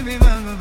Mbona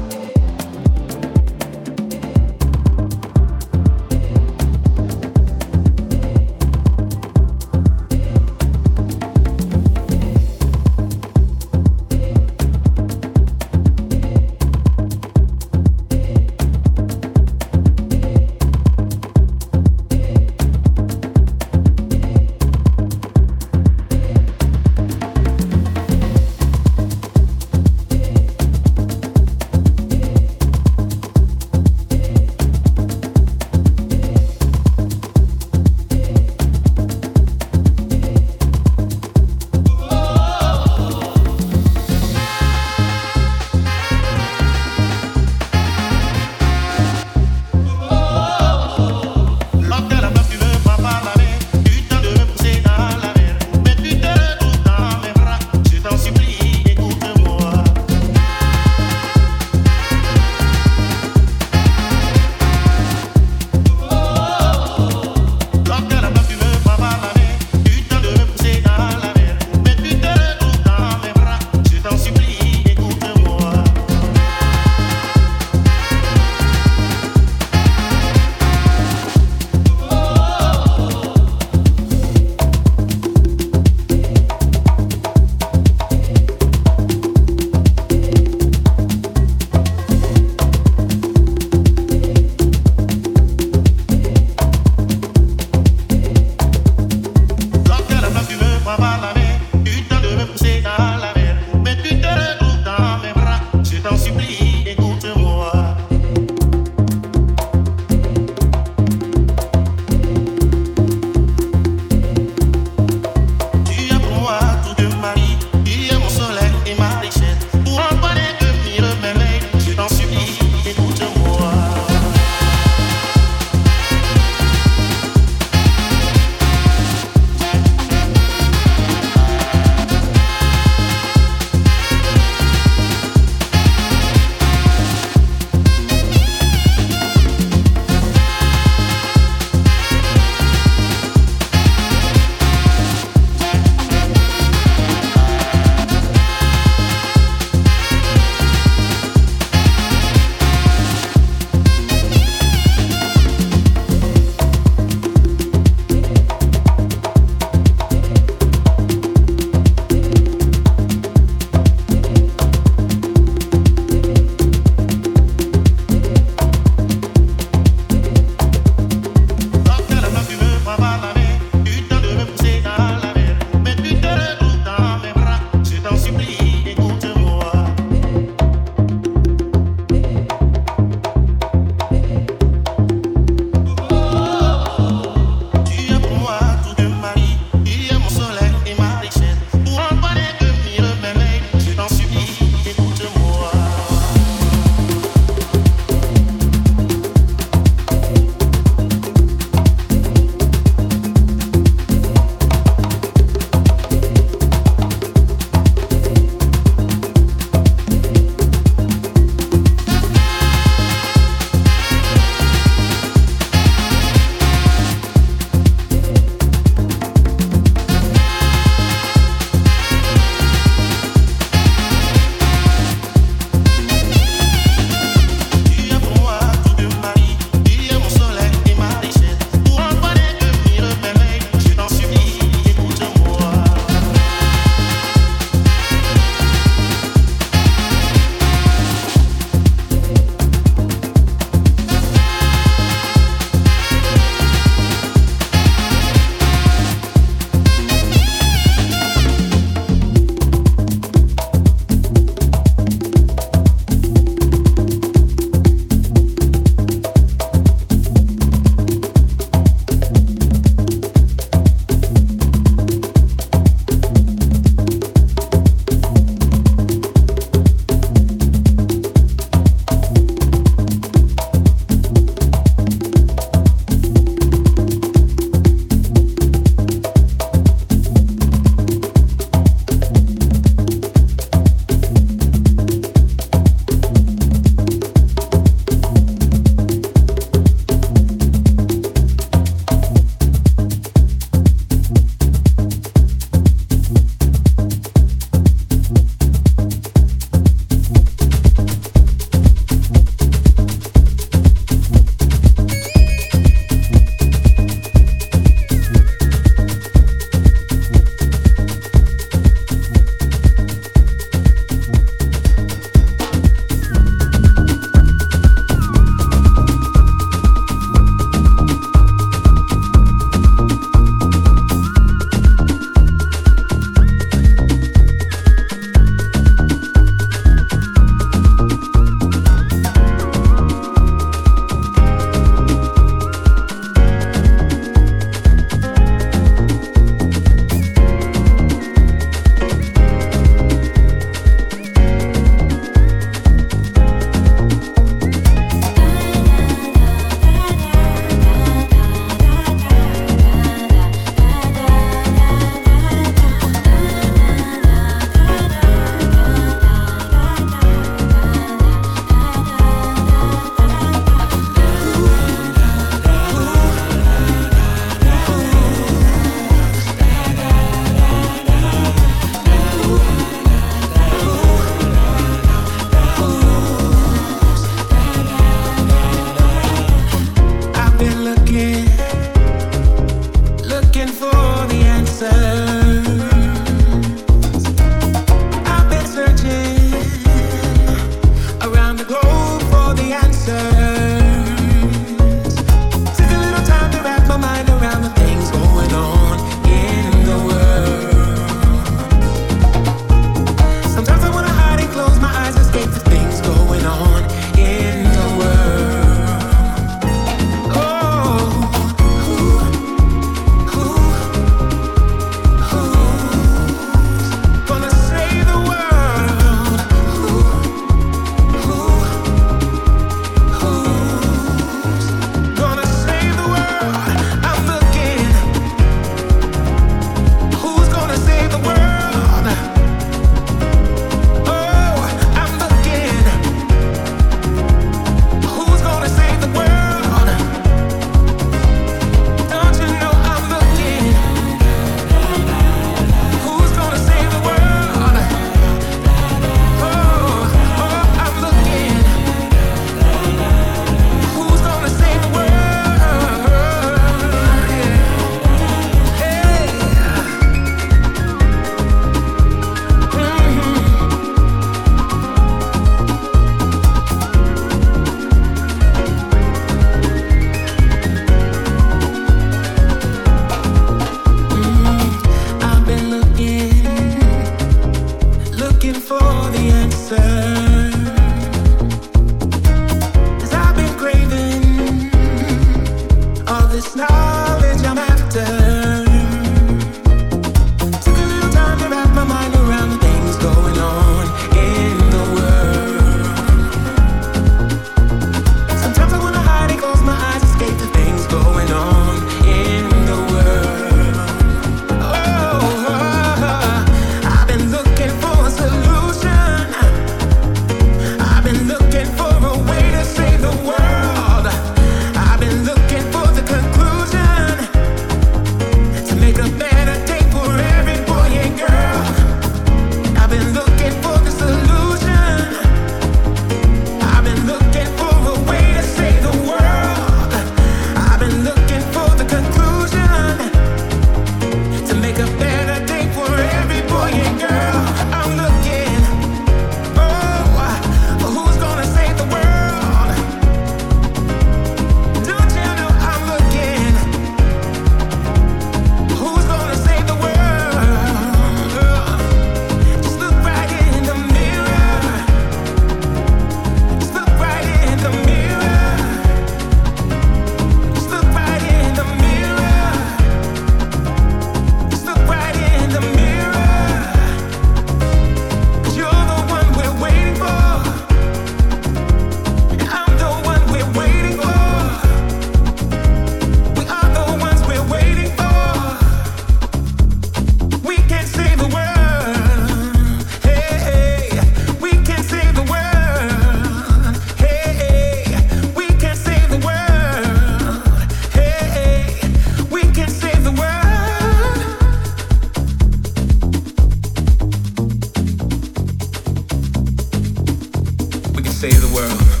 save the world.